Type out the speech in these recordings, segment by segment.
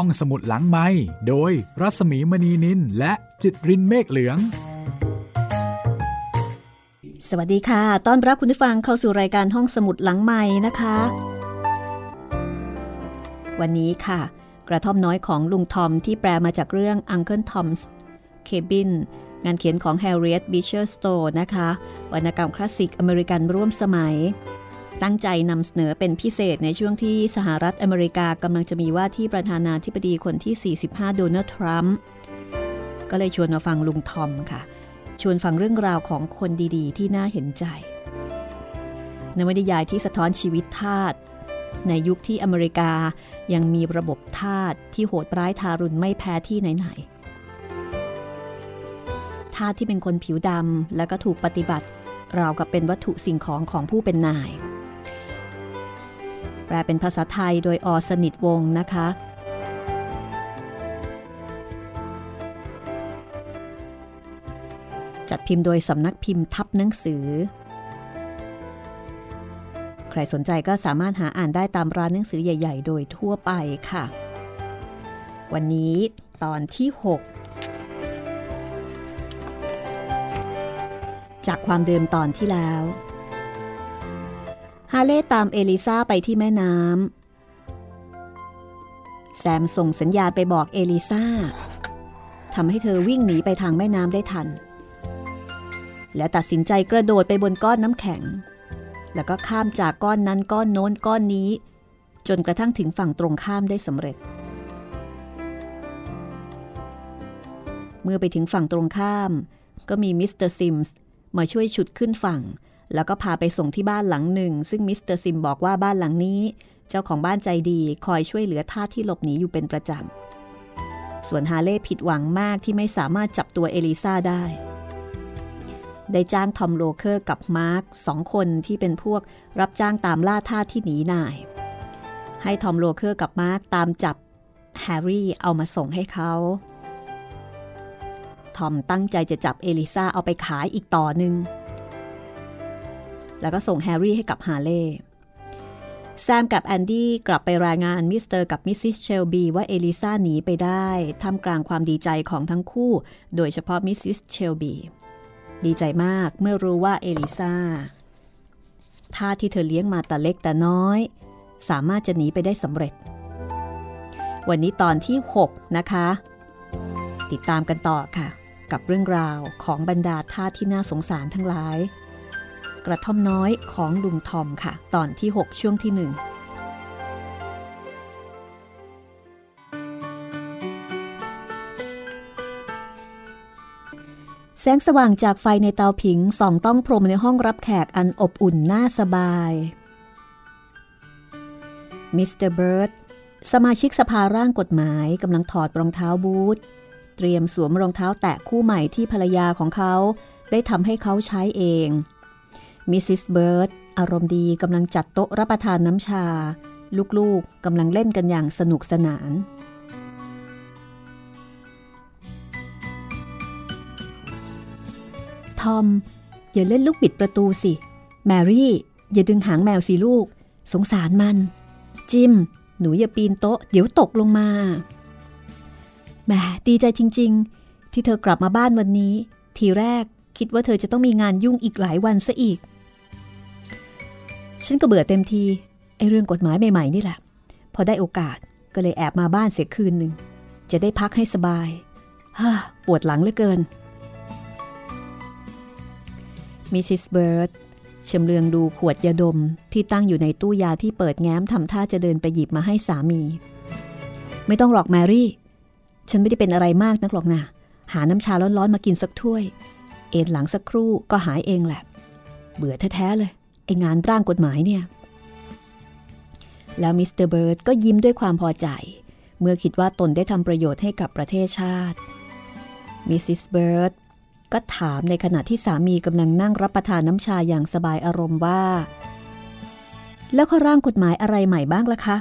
ห้องสมุดหลังไม้โดยรัสมีมณีนินและจิตรินเมฆเหลือง สวัสดีค่ะ ต้อนรับคุณผู้ฟังเข้าสู่รายการห้องสมุดหลังไม้นะคะ วันนี้ค่ะ กระท่อมน้อยของลุงทอมที่แปลมาจากเรื่อง Uncle Tom's Cabin งานเขียนของ Harriet Beecher Stowe นะคะ วรรณกรรมคลาสสิกอเมริกันร่วมสมัย ตั้งใจนำเสนอเป็นพิเศษในช่วงที่สหรัฐอเมริกากำลังจะมีว่าที่ประธานาธิบดีคนที่ 45 โดนัลด์ทรัมป์ก็เลยชวนมาฟังลุงทอมค่ะ ชวนฟังเรื่องราวของคนดีๆ ที่น่าเห็นใจ นวนิยายที่สะท้อนชีวิตทาสในยุคที่อเมริกายังมีระบบทาสที่โหดร้ายทารุณไม่แพ้ที่ไหนๆทาสที่เป็นคนผิวดำและก็ถูกปฏิบัติราวกับเป็นวัตถุสิ่งของของผู้เป็นนาย แปลเป็นภาษาไทยโดยอสนิทวงนะคะ จัดพิมพ์โดยสำนักพิมพ์ทับหนังสือ ใครสนใจก็สามารถหาอ่านได้ตามร้านหนังสือใหญ่ ๆ โดยทั่วไปค่ะ วันนี้ตอนที่ 6 จากความเดิมตอนที่แล้ว ฮาเล่ตามเอลิซาไปที่แม่น้ำแซมส่งสัญญาณไปบอกเอลิซาทำให้เธอวิ่งหนีไปทางแม่น้ำได้ทัน และตัดสินใจกระโดดไปบนก้อนน้ำแข็ง แล้วก็ข้ามจากก้อนนั้นก้อนโน้นก้อนนี้ จนกระทั่งถึงฝั่งตรงข้ามได้สำเร็จ เมื่อไปถึงฝั่งตรงข้าม ก็มีมิสเตอร์ซิมส์มาช่วยฉุดขึ้นฝั่ง แล้วก็พาไปส่งที่บ้านหลังหนึ่ง ซึ่งมิสเตอร์ซิมบอกว่าบ้านหลังนี้ เจ้าของบ้านใจดีคอยช่วยเหลือทาสที่หลบหนีอยู่เป็นประจำ ส่วนฮาเล่ผิดหวังมากที่ไม่สามารถจับตัวเอลิซาได้ ได้จ้างทอมโลเคอร์กับมาร์คสองคนที่เป็นพวกรับจ้างตามล่าทาสที่หนีนาย ให้ทอมโลเคอร์กับมาร์คตามจับแฮร์รี่เอามาส่งให้เขาทอมตั้งใจจะจับเอลิซาเอาไปขายอีกต่อหนึ่ง แล้วก็ส่งแฮร์รี่ให้กับฮาเล่แซมกับแอนดี้กลับไปรายงานมิสเตอร์กับมิสซิสเชลบีว่าเอลิซาหนีไปได้ท่ามกลางความดีใจของทั้งคู่ โดยเฉพาะมิสซิสเชลบีดีใจมากเมื่อรู้ว่าเอลิซาทาสที่เธอเลี้ยงมาแต่เล็กแต่น้อย สามารถจะหนีไปได้สำเร็จ วันนี้ตอนที่ 6 นะคะ ติดตามกันต่อค่ะ กับเรื่องราวของบรรดาท่าที่น่าสงสารทั้งหลาย กระท่อมน้อยของลุงทอมค่ะ ตอนที่ 6 ช่วงที่หนึ่งแสงสว่างจากไฟในเตาผิงส่องต้องพรมในห้องรับแขกอันอบอุ่นน่าสบาย มิสเตอร์เบิร์ดสมาชิกสภาร่างกฎหมายกำลังถอดรองเท้าบูท เตรียมสวมรองเท้าแตะคู่ใหม่ที่ภรรยาของเขา ได้ทำให้เขาใช้เอง มิสซิสเบิร์ดอารมณ์ดีกำลังจัดโต๊ะรับประทานน้ำชา ลูกๆกำลังเล่นกันอย่างสนุกสนาน ทอม อย่าเล่นลูกบิดประตูสิ แมรี่ อย่าดึงหางแมวสิลูก สงสารมัน จิม หนูอย่าปีนโต๊ะ เดี๋ยวตกลงมาแหมดีใจจริง ๆ ที่เธอกลับมาบ้านวันนี้ ทีแรกคิดว่าเธอจะต้องมีงานยุ่งอีกหลายวันซะอีก ฉันก็เบื่อเต็มทีไอเรื่องกฎหมายใหม่ๆนี่แหละ พอได้โอกาสก็เลยแอบมาบ้านเสียคืนหนึ่ง จะได้พักให้สบายฮ่าปวดหลังเหลือเกิน มิสซิสเบิร์ดชำเลืองดูขวดยาดมที่ตั้งอยู่ในตู้ยาที่เปิดแง้มทำท่าจะเดินไปหยิบมาให้สามี ไม่ต้องหรอกแมรี่ ฉันไม่ได้เป็นอะไรมากนักหรอกนะหาน้ำชาร้อนๆมากินสักถ้วย เอนหลังสักครู่ก็หายเองแหละ เบื่อแท้ๆเลย ไอ้งานร่างกฎหมายเนี่ย แล้วมิสเตอร์เบิร์ดก็ยิ้มด้วยความพอใจ เมื่อคิดว่าตนได้ทำประโยชน์ให้กับประเทศชาติ มิสซิสเบิร์ดก็ถามในขณะที่สามีกำลังนั่งรับประทานน้ำชาอย่างสบายอารมณ์ว่า แล้วเขาร่างกฎหมายอะไรใหม่บ้างล่ะคะ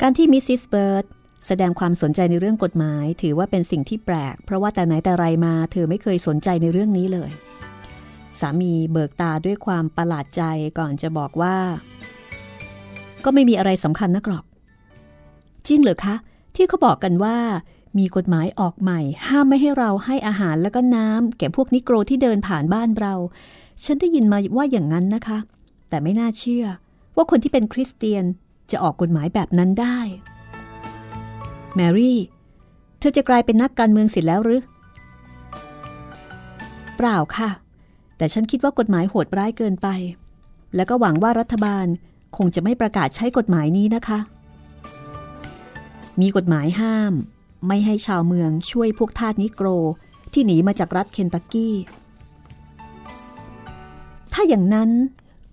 การที่มิสซิสเบิร์ดแสดงความสนใจในเรื่องกฎหมาย ถือว่าเป็นสิ่งที่แปลก เพราะว่าแต่ไหนแต่ไรมา เธอไม่เคยสนใจในเรื่องนี้เลย สามีเบิกตาด้วยความประหลาดใจก่อนจะบอกว่า ก็ไม่มีอะไรสำคัญนักหรอก จริงเหรอคะ ที่เขาบอกกันว่ามีกฎหมายออกใหม่ ห้ามไม่ให้เราให้อาหารแล้วก็น้ำแก่พวกนิโกรที่เดินผ่านบ้านเรา ฉันได้ยินมาว่าอย่างนั้นนะคะ แต่ไม่น่าเชื่อ ว่าคนที่เป็นคริสเตียนจะออกกฎหมายแบบนั้นได้ แมรี่ เธอจะกลายเป็นนักการเมืองเสร็จแล้วหรือ เปล่าค่ะ แต่ฉันคิดว่ากฎหมายโหดร้ายเกินไป แล้วก็หวังว่ารัฐบาลคงจะไม่ประกาศใช้กฎหมายนี้นะคะ มีกฎหมายห้าม ไม่ให้ชาวเมืองช่วยพวกทาสนิโกรที่หนีมาจากรัฐเคนตักกี้ ถ้าอย่างนั้น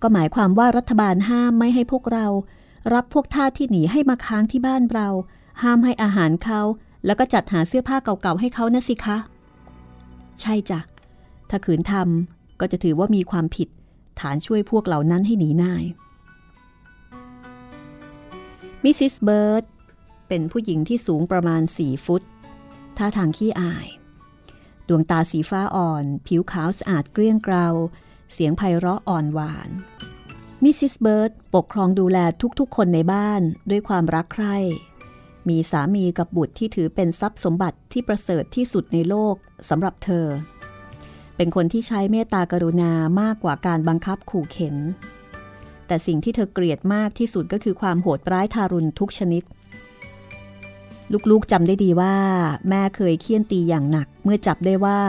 ก็หมายความว่ารัฐบาลห้ามไม่ให้พวกเรา รับพวกทาสที่หนีให้มาค้างที่บ้านเรา ห้ามให้อาหารเขา แล้วก็จัดหาเสื้อผ้าเก่าๆให้เขานะสิคะ ใช่จ้ะถ้าขืนทำ ก็จะถือว่ามีความผิดฐานช่วยพวกเหล่านั้นให้หนีนาย มิสซิสเบิร์ดเป็นผู้หญิงที่สูงประมาณ 4 ฟุต ท่าทางขี้อาย ดวงตาสีฟ้าอ่อน ผิวขาวสะอาดเกลี้ยงเกลา เสียงไพเราะอ่อนหวาน มิสซิสเบิร์ดปกครองดูแลทุกๆ คนในบ้านด้วยความรักใคร่ มีสามีกับบุตรที่ถือเป็นทรัพย์สมบัติที่ประเสริฐที่สุดในโลกสำหรับเธอเเป็นคนที่ใช้เมตตากรุณามากกว่าการบังคับขู่เข็น แต่สิ่งที่เธอเกลียดมากที่สุดก็คือความโหดร้ายทารุณทุกชนิด ลูกๆจำได้ดีว่า แม่เคยเคี่ยนตีอย่างหนัก เมื่อจับได้ว่า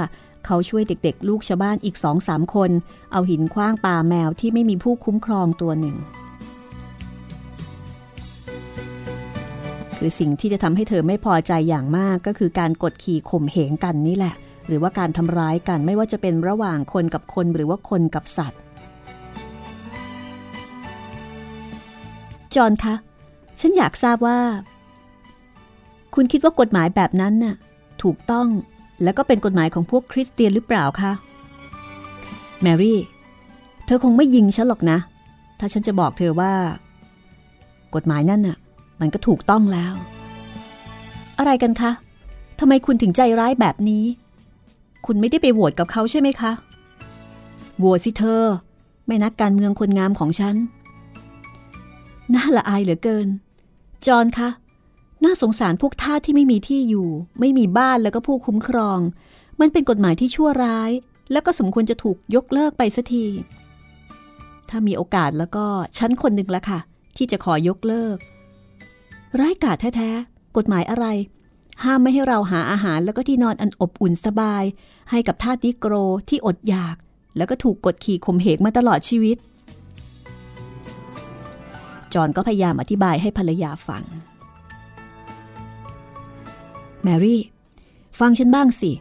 เขาช่วยเด็กๆ ลูกชาวบ้านอีกสองสามคน เอาหินคว้างปาแมวที่ไม่มีผู้คุ้มครองตัวหนึ่ง คือสิ่งที่จะทำให้เธอไม่พอใจอย่างมากก็คือการกดขี่ข่มเหงกันนี่แหละ หรือว่าการทำร้ายกันไม่ว่าจะเป็นระหว่างคนกับคนหรือว่าคนกับสัตว์ จอนคะ ฉันอยากทราบว่า คุณคิดว่ากฎหมายแบบนั้นน่ะถูกต้องและก็เป็นกฎหมายของพวกคริสเตียนหรือเปล่าคะ แมรี่ เธอคงไม่ยิงฉันหรอกนะ ถ้าฉันจะบอกเธอว่า กฎหมายนั่นน่ะ มันก็ถูกต้องแล้ว อะไรกันคะทำไมคุณถึงใจร้ายแบบนี้ คุณไม่ได้ไปโหวตกับเขาใช่ไหมคะโหวตสิเธอ ไม่นักการเมืองคนงามของฉัน น่าละอายเหลือเกิน จอนคะ น่าสงสารพวกทาสที่ไม่มีที่อยู่ ไม่มีบ้านแล้วก็ผู้คุ้มครอง มันเป็นกฎหมายที่ชั่วร้าย แล้วก็สมควรจะถูกยกเลิกไปสักที ถ้ามีโอกาสแล้วก็ฉันคนหนึ่งละค่ะ ที่จะขอยกเลิก ร้ายกาจแท้ๆ กฎหมายอะไร ห้ามไม่ให้เราหาอาหารแล้วก็ที่นอนอันอบอุ่นสบาย ให้กับทาสนิโกรที่อดอยาก แล้วก็ถูกกดขี่ข่มเหงมาตลอดชีวิต จอนก็พยายามอธิบายให้ภรรยาฟัง แมรี่ ฟังฉันบ้างสิ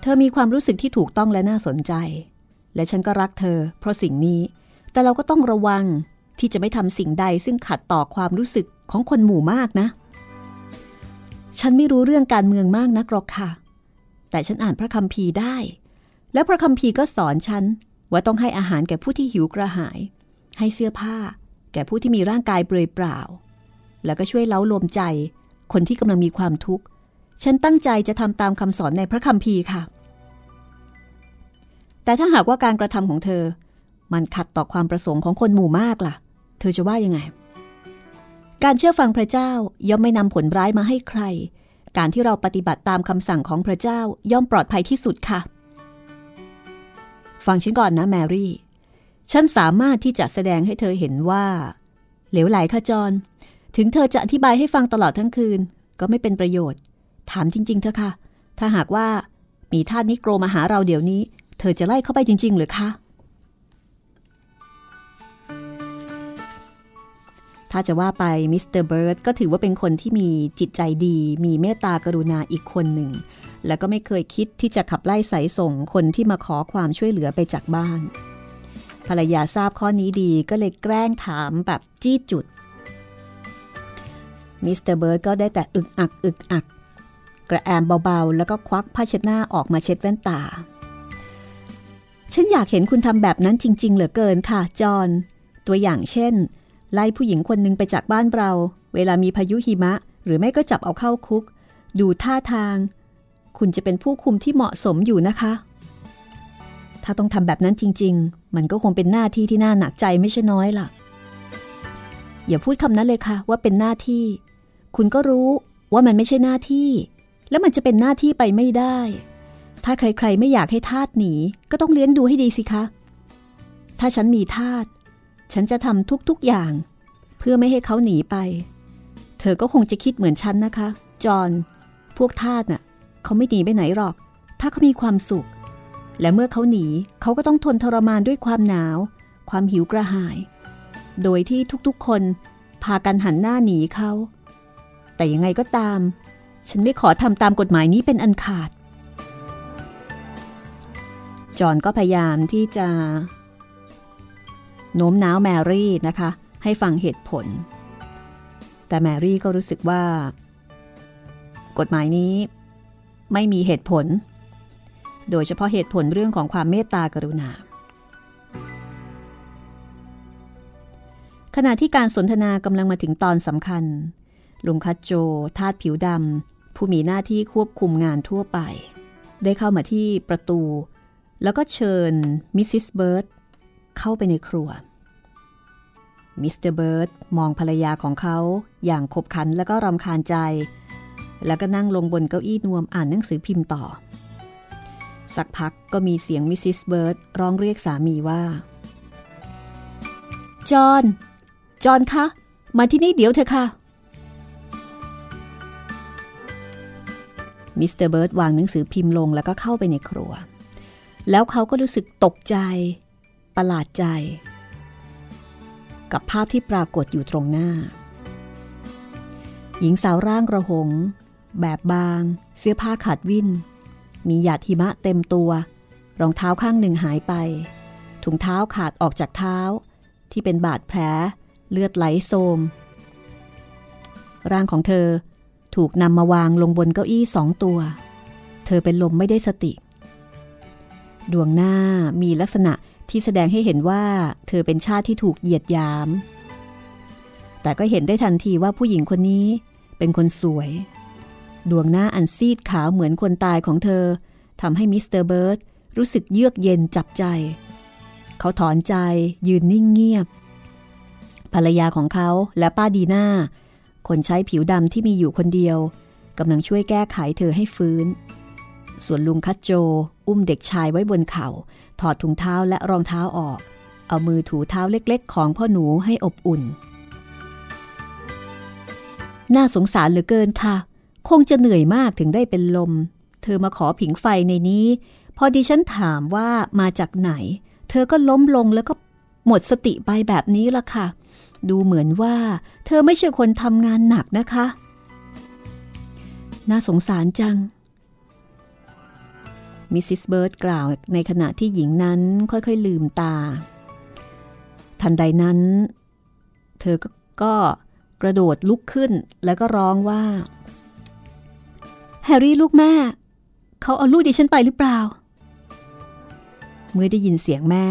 เธอมีความรู้สึกที่ถูกต้องและน่าสนใจ และฉันก็รักเธอ เพราะสิ่งนี้ แต่เราก็ต้องระวังที่จะไม่ทำสิ่งใดซึ่งขัดต่อความรู้สึกของคนหมู่มากนะ ฉันไม่รู้เรื่องการเมืองมากนักหรอกค่ะ แต่ฉันอ่านพระคัมภีร์ได้ และพระคัมภีร์ก็สอนฉันว่าต้องให้อาหารแก่ผู้ที่หิวกระหาย ให้เสื้อผ้า แก่ผู้ที่มีร่างกายเปลือยเปล่า แล้วก็ช่วยเล้าลมใจ คนที่กำลังมีความทุกข์ ฉันตั้งใจจะทำตามคำสอนในพระคัมภีร์ค่ะ แต่ถ้าหากว่าการกระทำของเธอ มันขัดต่อความประสงค์ของคนหมู่มากล่ะ เธอจะว่ายังไง การเชื่อฟังพระเจ้าย่อมไม่นำผลร้ายมาให้ใคร การที่เราปฏิบัติตามคำสั่งของพระเจ้าย่อมปลอดภัยที่สุดค่ะ ฟังฉันก่อนนะแมรี่ ฉันสามารถที่จะแสดงให้เธอเห็นว่า เหลวไหลค่ะจอห์น ถึงเธอจะอธิบายให้ฟังตลอดทั้งคืน ก็ไม่เป็นประโยชน์ ถามจริง ๆ เถอะค่ะ ถ้าหากว่ามีทาสนิโกรมาหาเราเดี๋ยวนี้ เธอจะไล่เขาไปจริง ๆ หรือคะ ถ้าจะว่าไปมิสเตอร์เบิร์ดก็ถือว่าเป็นคนที่มีจิตใจดี มีเมตตากรุณาอีกคนหนึ่ง และก็ไม่เคยคิดที่จะขับไล่ไสส่งคนที่มาขอความช่วยเหลือไปจากบ้าน ภรรยาทราบข้อนี้ดีก็เลยแกล้งถามแบบจี้จุด มิสเตอร์เบิร์ดก็ได้แต่อึกอักอึกอัก กระแอมเบาๆ แล้วก็ควักผ้าเช็ดหน้าออกมาเช็ดแว่นตา ฉันอยากเห็นคุณทำแบบนั้นจริง ๆ เหลือเกินค่ะจอห์นตัวอย่างเช่น ไล่ผู้หญิงคนหนึ่งไปจากบ้านเรา เวลามีพายุหิมะ หรือไม่ก็จับเอาเข้าคุก ดูท่าทาง คุณจะเป็นผู้คุมที่เหมาะสมอยู่นะคะ ถ้าต้องทำแบบนั้นจริง ๆ มันก็คงเป็นหน้าที่ที่น่าหนักใจไม่ใช่น้อยล่ะ อย่าพูดคำนั้นเลยค่ะ ว่าเป็นหน้าที่ คุณก็รู้ว่ามันไม่ใช่หน้าที่ แล้วมันจะเป็นหน้าที่ไปไม่ได้ ถ้าใครๆไม่อยากให้ทาตหนี ก็ต้องเลี้ยงดูให้ดีสิคะ ถ้าฉันมีทาต ฉันจะทำทุกๆอย่าง เพื่อไม่ให้เขาหนีไป เธอก็คงจะคิดเหมือนฉันนะคะ จอห์นพวกทาตน่ะเขาไม่หนีไปไหนหรอก ถ้าเขามีความสุข และเมื่อเขาหนีเขาก็ต้องทนทรมานด้วยความหนาว ความหิวกระหาย โดยที่ทุกๆคนพากันหันหน้าหนีเขา แต่ยังไงก็ตาม ฉันไม่ขอทำตามกฎหมายนี้เป็นอันขาด จอห์นก็พยายามที่จะ โน้มน้าวแมรี่นะคะ ให้ฟังเหตุผล แต่แมรี่ก็รู้สึกว่า กฎหมายนี้ไม่มีเหตุผล โดยเฉพาะเหตุผลเรื่องของความเมตตากรุณา ขณะที่การสนทนากำลังมาถึงตอนสำคัญ ลุงคัตโจ ทาสผิวดำผู้มีหน้าที่ควบคุมงานทั่วไป ได้เข้ามาที่ประตู แล้วก็เชิญมิสซิสเบิร์ด เข้าไปในครัว มิสเตอร์เบิร์ดมองภรรยาของเขาอย่างขบขันและก็รำคาญใจ แล้วก็นั่งลงบนเก้าอี้นวมอ่านหนังสือพิมพ์ต่อ สักพักก็มีเสียงมิสซิสเบิร์ดร้องเรียกสามีว่า จอห์น จอห์นคะ มาที่นี่เดี๋ยวเถอะค่ะมิสเตอร์เบิร์ดวางหนังสือพิมพ์ลงแล้วก็เข้าไปในครัว แล้วเขาก็รู้สึกตกใจ ประหลาดใจ กับภาพที่ปรากฏอยู่ตรงหน้า หญิงสาวร่างระหง แบบบาง เสื้อผ้าขาดวิ่น มีหยาดหิมะเต็มตัว รองเท้าข้างหนึ่งหายไป ถุงเท้าขาดออกจากเท้า ที่เป็นบาดแผล เลือดไหลโซม ร่างของเธอถูกนำมาวางลงบนเก้าอี้สองตัว เธอเป็นลมไม่ได้สติ ดวงหน้ามีลักษณะ ที่แสดงให้เห็นว่าเธอเป็นชาติที่ถูกเหยียดยาม แต่ก็เห็นได้ทันทีว่าผู้หญิงคนนี้เป็นคนสวย ดวงหน้าอันซีดขาวเหมือนคนตายของเธอทำให้มิสเตอร์เบิร์ดรู้สึกเยือกเย็นจับใจ เขาถอนใจยืนนิ่งเงียบ ภรรยาของเขาและป้าดีนาคนใช้ผิวดำที่มีอยู่คนเดียวกำลังช่วยแก้ไขเธอให้ฟื้น ส่วนลุงคัตโจ อุ้มเด็กชายไว้บนเขา่า ถอดถุงเท้าและรองเท้าออก เอามือถูเท้าเล็กๆ ของพ่อหนูให้อบอุ่น น่าสงสารเหลือเกินค่ะ คงจะเหนื่อยมากถึงได้เป็นลม เธอมาขอผิงไฟในนี้ พอดิฉันถามว่ามาจากไหน เธอก็ล้มลงแล้วก็หมดสติไปแบบนี้ละค่ะ ดูเหมือนว่า เธอไม่ใช่คนทำงานหนักนะคะ น่าสงสารจัง มิสซิสเบิร์ดกล่าวในขณะที่หญิงนั้นค่อยๆลืมตา ทันใดนั้น เธอก็กระโดดลุกขึ้นแล้วก็ร้องว่าแฮร์รี่ลูกแม่ เขาเอาลูกดิฉันไปหรือเปล่า เมื่อได้ยินเสียงแม่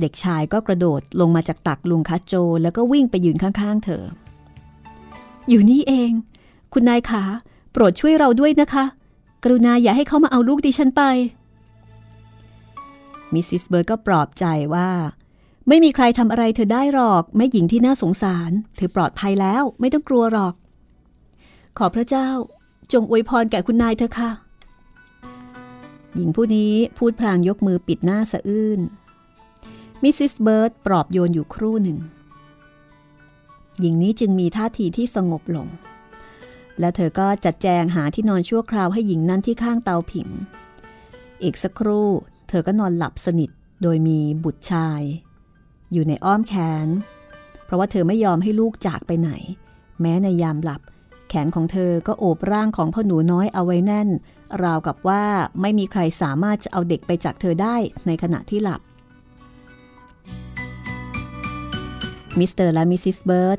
เด็กชายก็กระโดดลงมาจากตักลุงคัสโจ แล้วก็วิ่งไปยืนข้างๆ เธอ อยู่นี่เอง คุณนายขา โปรดช่วยเราด้วยนะคะ กรุณาอย่าให้เขามาเอาลูกดิฉันไป มิสซิสเบิร์ดก็ปลอบใจว่า ไม่มีใครทำอะไรเธอได้หรอกแม่หญิงที่น่าสงสาร เธอปลอดภัยแล้วไม่ต้องกลัวหรอก ขอพระเจ้าจงอวยพรแก่คุณนายเธอค่ะ หญิงผู้นี้พูดพลางยกมือปิดหน้าสะอื้น มิสซิสเบิร์ดปลอบโยนอยู่ครู่หนึ่ง หญิงนี้จึงมีท่าทีที่สงบลง และเธอก็จัดแจงหาที่นอนชั่วคราวให้หญิงนั้นที่ข้างเตาผิง อีกสักครู่ เธอก็นอนหลับสนิทโดยมีบุตรชาย อยู่ในอ้อมแขน เพราะว่าเธอไม่ยอมให้ลูกจากไปไหน แม้ในยามหลับ แขนของเธอก็โอบร่างของพ่อหนูน้อยเอาไว้แน่น ราวกับว่าไม่มีใครสามารถจะเอาเด็กไปจากเธอได้ในขณะที่หลับมิสเตอร์และมิสซิสเบิร์ด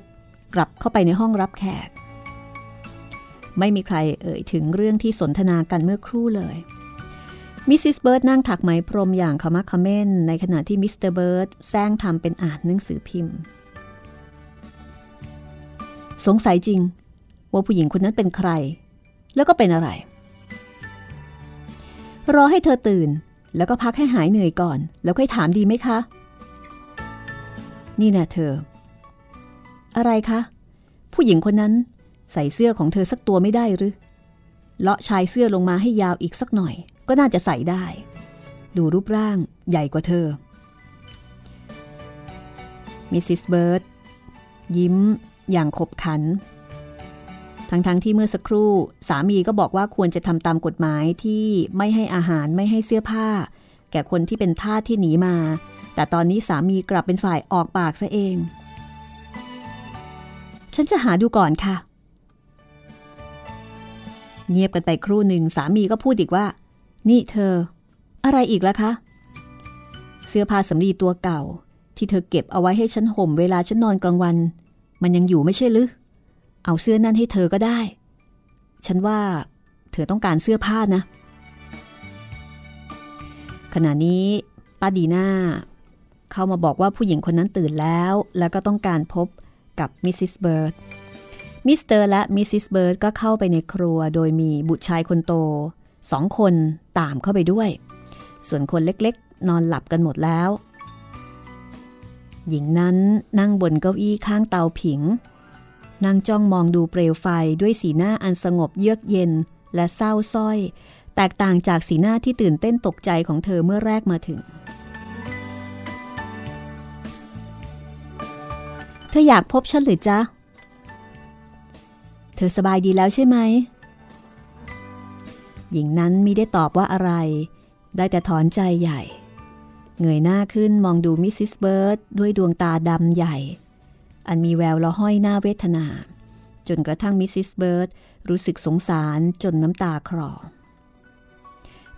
กลับเข้าไปในห้องรับแขก ไม่มีใครเอ่ยถึงเรื่องที่สนทนากันเมื่อครู่เลยมิสซิสเบิร์ดนั่งถักไหมพรมอย่างขะมักเขม้น ในขณะที่มิสเตอร์เบิร์ดแสร้งทำเป็นอ่านหนังสือพิมพ์ สงสัยจริง ว่าผู้หญิงคนนั้นเป็นใคร แล้วก็เป็นอะไร รอให้เธอตื่น แล้วก็พักให้หายเหนื่อยก่อน แล้วค่อยถามดีไหมคะ นี่นะเธอ อะไรคะ ผู้หญิงคนนั้น ใส่เสื้อของเธอสักตัวไม่ได้หรือ เลาะชายเสื้อลงมาให้ยาวอีกสักหน่อย ก็น่าจะใส่ได้ ดูรูปร่างใหญ่กว่าเธอ มิสซิสเบิร์ดยิ้มอย่างขบขัน ทั้งๆทที่เมื่อสักครู่ สามีก็บอกว่าควรจะทำตามกฎหมายที่ไม่ให้อาหารไม่ให้เสื้อผ้า แก่คนที่เป็นทาสที่หนีมา แต่ตอนนี้สามีกลับเป็นฝ่ายออกปากซะเอง ฉันจะหาดูก่อนค่ะ เงียบกันไปครู่หนึ่งสามีก็พูดอีกว่า นี่เธอ อะไรอีกล่ะคะ เสื้อผ้าสำลีตัวเก่า ที่เธอเก็บเอาไว้ให้ฉันห่มเวลาฉันนอนกลางวัน มันยังอยู่ไม่ใช่หรือเอาเสื้อนั่นให้เธอก็ได้ ฉันว่า เธอต้องการเสื้อผ้านะ ขณะนี้ป้าดีน่าเข้ามาบอกว่าผู้หญิงคนนั้นตื่นแล้ว แล้วก็ต้องการพบกับมิสซิสเบิร์ด มิสเตอร์และมิสซิสเบิร์ดก็เข้าไปในครัวโดยมีบุตรชายคนโตสองคนตามเข้าไปด้วย ส่วนคนเล็กๆ นอนหลับกันหมดแล้ว หญิงนั้นนั่งบนเก้าอี้ข้างเตาผิงนางจ้องมองดูเปลวไฟด้วยสีหน้าอันสงบเยือกเย็นและเศร้าสร้อย แตกต่างจากสีหน้าที่ตื่นเต้นตกใจของเธอเมื่อแรกมาถึง เธออยากพบฉันหรือจ๊ะ ธอสบายดีแล้วใช่ไหม หญิงนั้นมิได้ตอบว่าอะไร ได้แต่ถอนใจใหญ่ เงยหน้าขึ้นมองดูมิสซิสเบิร์ดด้วยดวงตาดำใหญ่ อันมีแววละห้อยน่าเวทนา จนกระทั่งมิสซิสเบิร์ดรู้สึกสงสารจนน้ำตาคลอ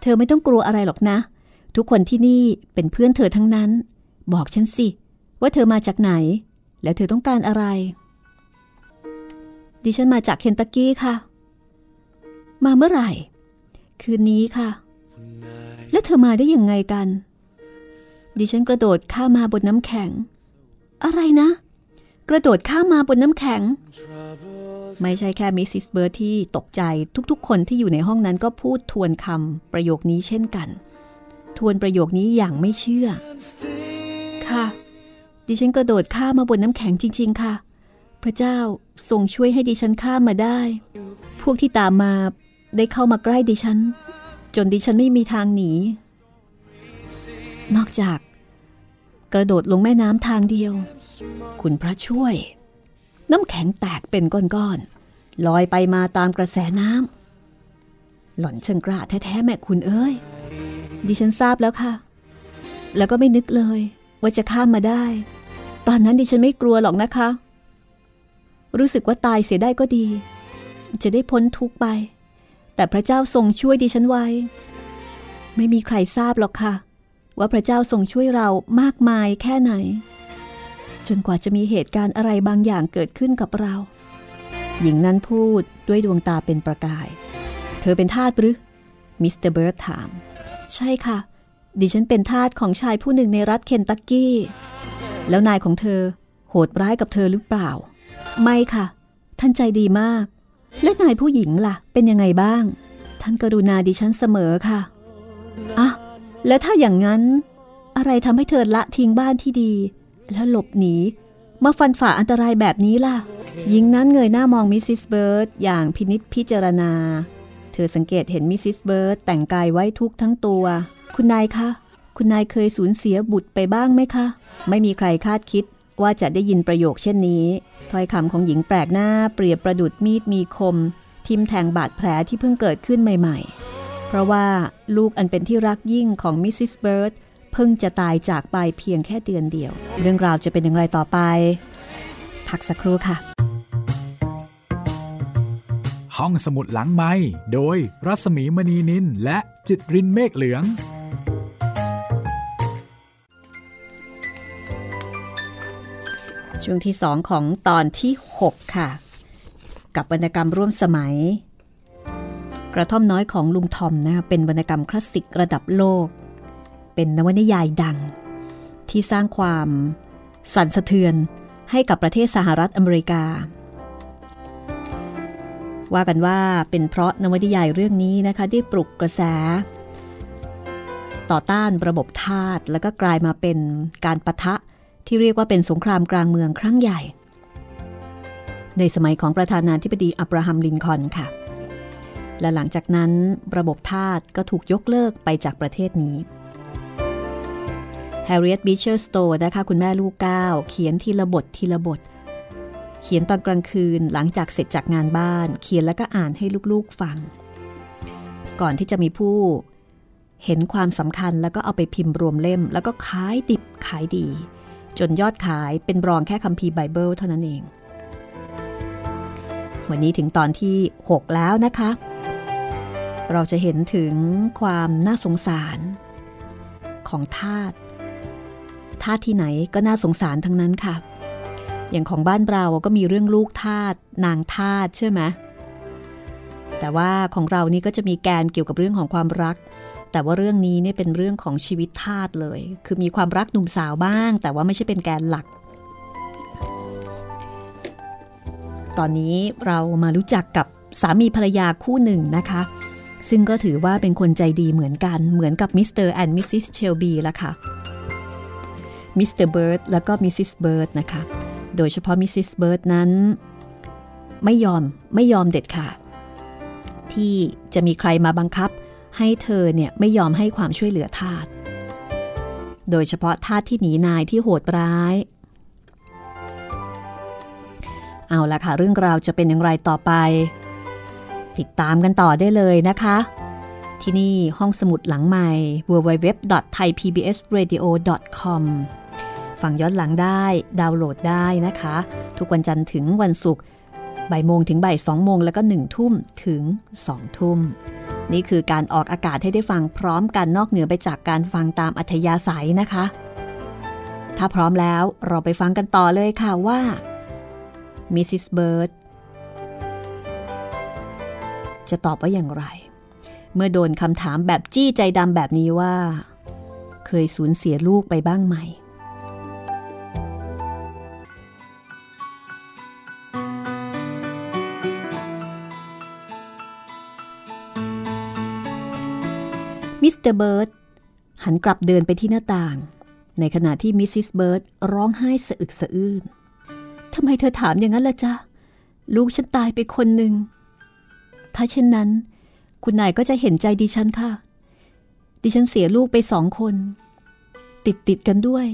เธอไม่ต้องกลัวอะไรหรอกนะ ทุกคนที่นี่เป็นเพื่อนเธอทั้งนั้น บอกฉันสิ ว่าเธอมาจากไหน แล้วเธอต้องการอะไร ดิฉันมาจากเคนตักกี้ค่ะ มาเมื่อไหร่ คืนนี้ค่ะ แล้วเธอมาได้ยังไงกัน ดิฉันกระโดดข้ามาบนน้ำแข็ง อะไรนะ กระโดดข้ามาบนน้ำแข็ง ไม่ใช่แค่มิสซิสเบิร์ที่ตกใจทุกๆ คนที่อยู่ในห้องนั้นก็พูดทวนคำประโยคนี้เช่นกัน ทวนประโยคนี้อย่างไม่เชื่อ ค่ะ ดิฉันกระโดดข้ามาบนน้ำแข็งจริง ๆ ค่ะ พระเจ้าทรงช่วยให้ดิฉันข้ามมาได้ พวกที่ตามมาได้เข้ามาใกล้ดิฉัน จนดิฉันไม่มีทางหนี นอกจาก กระโดดลงแม่น้ำทางเดียว คุณพระช่วย น้ำแข็งแตกเป็นก้อนๆลอยไปมาตามกระแสน้ำหล่อนช่างกล้าแท้ๆแม่คุณเอ้ย ดิฉันทราบแล้วค่ะ แล้วก็ไม่นึกเลย ว่าจะข้ามมาได้ ตอนนั้นดิฉันไม่กลัวหรอกนะคะ รู้สึกว่าตายเสียได้ก็ดี จะได้พ้นทุกไป แต่พระเจ้าทรงช่วยดิฉันไว้ ไม่มีใครทราบหรอกค่ะ ว่าพระเจ้าทรงช่วยเรามากมายแค่ไหน จนกว่าจะมีเหตุการณ์อะไรบางอย่างเกิดขึ้นกับเรา หญิงนั้นพูดด้วยดวงตาเป็นประกาย เธอเป็นทาสหรือมิสเตอร์เบิร์ดถาม ใช่ค่ะ ดิฉันเป็นทาสของชายผู้หนึ่งในรัฐเคนตักกี้ แล้วนายของเธอโหดร้ายกับเธอหรือเปล่า ไม่ค่ะ ท่านใจดีมาก และนายผู้หญิงล่ะ เป็นยังไงบ้าง ท่านกรุณาดิฉันเสมอค่ะอะและถ้าอย่างนั้น อะไรทำให้เธอละทิ้งบ้านที่ดี แล้วหลบหนี มาฟันฝ่าอันตรายแบบนี้ล่ะ หญิงนั้นเงยหน้ามองมิสซิสเบิร์ดอย่างพินิจพิจารณา เธอสังเกตเห็นมิสซิสเบิร์ดแต่งกายไว้ทุกข์ทั้งตัว คุณนายคะ คุณนายเคยสูญเสียบุตรไปบ้างไหมคะ ไม่มีใครคาดคิด ว่าจะได้ยินประโยคเช่นนี้ ถ้อยคำของหญิงแปลกหน้าเปรียบประดุจมีดมีคม ทิมแทงบาดแผลที่เพิ่งเกิดขึ้นใหม่ ๆ เพราะว่าลูกอันเป็นที่รักยิ่งของมิสซิสเบิร์ดเพิ่งจะตายจากไปเพียงแค่เดือนเดียว เรื่องราวจะเป็นอย่างไรต่อไป พักสักครู่ค่ะ ห้องสมุดหลังไม้โดยรัสมีมณีนินและจิตรินเมฆเหลือง ช่วงที่สองของตอนที่ 6 ค่ะ กับวรรณกรรมร่วมสมัย กระท่อมน้อยของลุงทอมนะเป็นวรรณกรรมคลาสสิกระดับโลก เป็นนวนิยายดัง ที่สร้างความสั่นสะเทือนให้กับประเทศสหรัฐอเมริกา ว่ากันว่าเป็นเพราะนวนิยายเรื่องนี้นะคะได้ปลุกกระแส ต่อต้านระบบทาสแล้วก็กลายมาเป็นการประทะ ที่เรียกว่าเป็นสงครามกลางเมืองครั้งใหญ่ ในสมัยของประธานาธิบดีอับราฮัมลินคอนค่ะ และหลังจากนั้นระบบทาสก็ถูกยกเลิกไปจากประเทศนี้ Harriet Beecher Stowe นะคะคุณแม่ลูกเก้าเขียนทีละบททีละบท เขียนตอนกลางคืนหลังจากเสร็จจากงานบ้าน เขียนแล้วก็อ่านให้ลูกๆฟัง ก่อนที่จะมีผู้เห็นความสำคัญแล้วก็เอาไปพิมพ์รวมเล่ม แล้วก็ขายดิบขายดี จนยอดขายเป็นรองแค่คัมภีร์ไบเบิลเท่านั้นเอง วันนี้ถึงตอนที่ 6 แล้วนะคะ เราจะเห็นถึงความน่าสงสารของทาสทาสที่ไหนก็น่าสงสารทั้งนั้นค่ะ อย่างของบ้านเราก็มีเรื่องลูกทาสนางทาสใช่ไหมแต่ว่าของเรานี่ก็จะมีแกนเกี่ยวกับเรื่องของความรัก แต่ว่าเรื่องนี้เนี่ยเป็นเรื่องของชีวิตทาสเลย คือมีความรักหนุ่มสาวบ้าง แต่ว่าไม่ใช่เป็นแกนหลัก ตอนนี้เรามารู้จักกับสามีภรรยาคู่หนึ่งนะคะ ซึ่งก็ถือว่าเป็นคนใจดีเหมือนกัน เหมือนกับ Mr. and Mrs. Shelby ละค่ะ มิสเตอร์เบิร์ดแล้วก็มิสซิสเบิร์ดนะคะ โดยเฉพาะมิสซิสเบิร์ดนั้น ไม่ยอมไม่ยอมเด็ดขาดที่จะมีใครมาบังคับ ให้เธอเนี่ยไม่ยอมให้ความช่วยเหลือทาส โดยเฉพาะทาสที่หนีนายที่โหดร้าย เอาละค่ะเรื่องราวจะเป็นอย่างไรต่อไป ติดตามกันต่อได้เลยนะคะ ที่นี่ห้องสมุดหลังใหม่ www.thaipbsradio.com ฟังย้อนหลังได้ดาวน์โหลดได้นะคะ ทุกวันจันทร์ถึงวันศุกร์บ่ายโมงถึงบ่ายสองโมงแล้วก็หนึ่งทุ่มถึงสองทุ่ม นี่คือการออกอากาศให้ได้ฟังพร้อมกันนอกเหนือไปจากการฟังตามอัธยาศัยนะคะ ถ้าพร้อมแล้วเราไปฟังกันต่อเลยค่ะว่ามิสซิสเบิร์ดจะตอบว่าอย่างไร เมื่อโดนคำถามแบบจี้ใจดำแบบนี้ว่า เคยสูญเสียลูกไปบ้างไหม มิสเตอร์เบิร์ดหันกลับเดินไปที่หน้าต่าง ในขณะที่มิสซิสเบิร์ดร้องไห้สะอึกสะอื้นทำไมเธอถามอย่างนั้นล่ะจ๊ะ ลูกฉันตายไปคนหนึ่ง ถ้าเช่นนั้น คุณนายก็จะเห็นใจดิฉันค่ะ ดิฉันเสียลูกไปสองคน ติดติดกันด้วย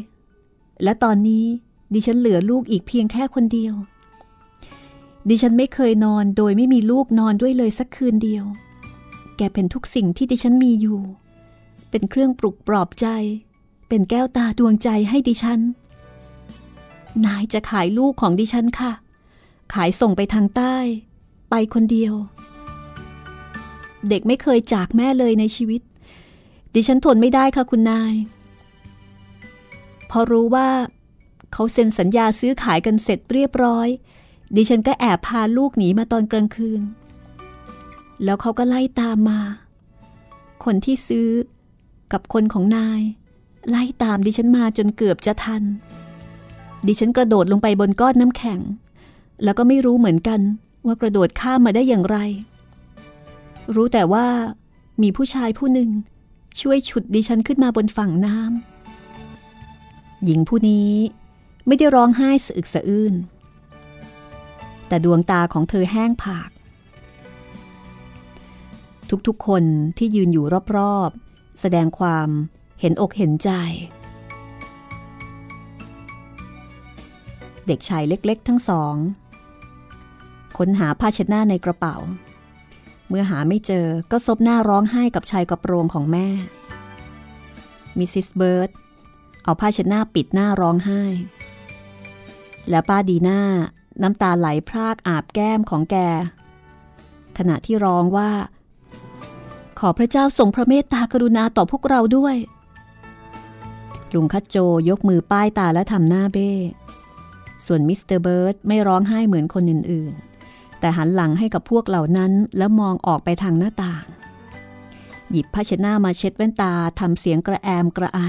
และตอนนี้ดิฉันเหลือลูกอีกเพียงแค่คนเดียว ดิฉันไม่เคยนอนโดยไม่มีลูกนอนด้วยเลยสักคืนเดียว แกเป็นทุกสิ่งที่ดิฉันมีอยู่ เป็นเครื่องปลุกปลอบใจ เป็นแก้วตาดวงใจให้ดิฉัน นายจะขายลูกของดิฉันค่ะ ขายส่งไปทางใต้ ไปคนเดียว เด็กไม่เคยจากแม่เลยในชีวิต ดิฉันทนไม่ได้ค่ะคุณนาย พอรู้ว่า เขาเซ็นสัญญาซื้อขายกันเสร็จเรียบร้อย ดิฉันก็แอบพาลูกหนีมาตอนกลางคืน แล้วเขาก็ไล่ตามมา คนที่ซื้อกับคนของนาย ไล่ตามดิฉันมาจนเกือบจะทัน ดิฉันกระโดดลงไปบนก้อนน้ำแข็ง แล้วก็ไม่รู้เหมือนกันว่ากระโดดข้ามมาได้อย่างไร รู้แต่ว่ามีผู้ชายผู้หนึ่ง ช่วยฉุดดิฉันขึ้นมาบนฝั่งน้ำหญิงผู้นี้ไม่ได้ร้องไห้สะอึกสะอื้นแต่ดวงตาของเธอแห้งผาก ทุกๆ คนที่ยืนอยู่รอบๆ แสดงความเห็นอกเห็นใจ เด็กชายเล็กๆ ทั้งสอง ค้นหาผ้าเช็ดหน้าในกระเป๋า เมื่อหาไม่เจอก็ซบหน้าร้องไห้กับชายกระโปรงของแม่ มิสซิสเบิร์ดเอาผ้าเช็ดหน้าปิดหน้าร้องไห้ และป้าดีน่าน้ำตาไหลพรากอาบแก้มของแก ขณะที่ร้องว่า ขอพระเจ้าทรงพระเมตตากรุณาต่อพวกเราด้วย ลุงคัตโจยกมือป้ายตาและทำหน้าเบ้ ส่วนมิสเตอร์เบิร์ดไม่ร้องไห้เหมือนคนอื่นๆ แต่หันหลังให้กับพวกเหล่านั้นแล้วมองออกไปทางหน้าต่าง หยิบผ้าเช็ดหน้ามาเช็ดแว่นตาทำเสียงกระแอมกระไอ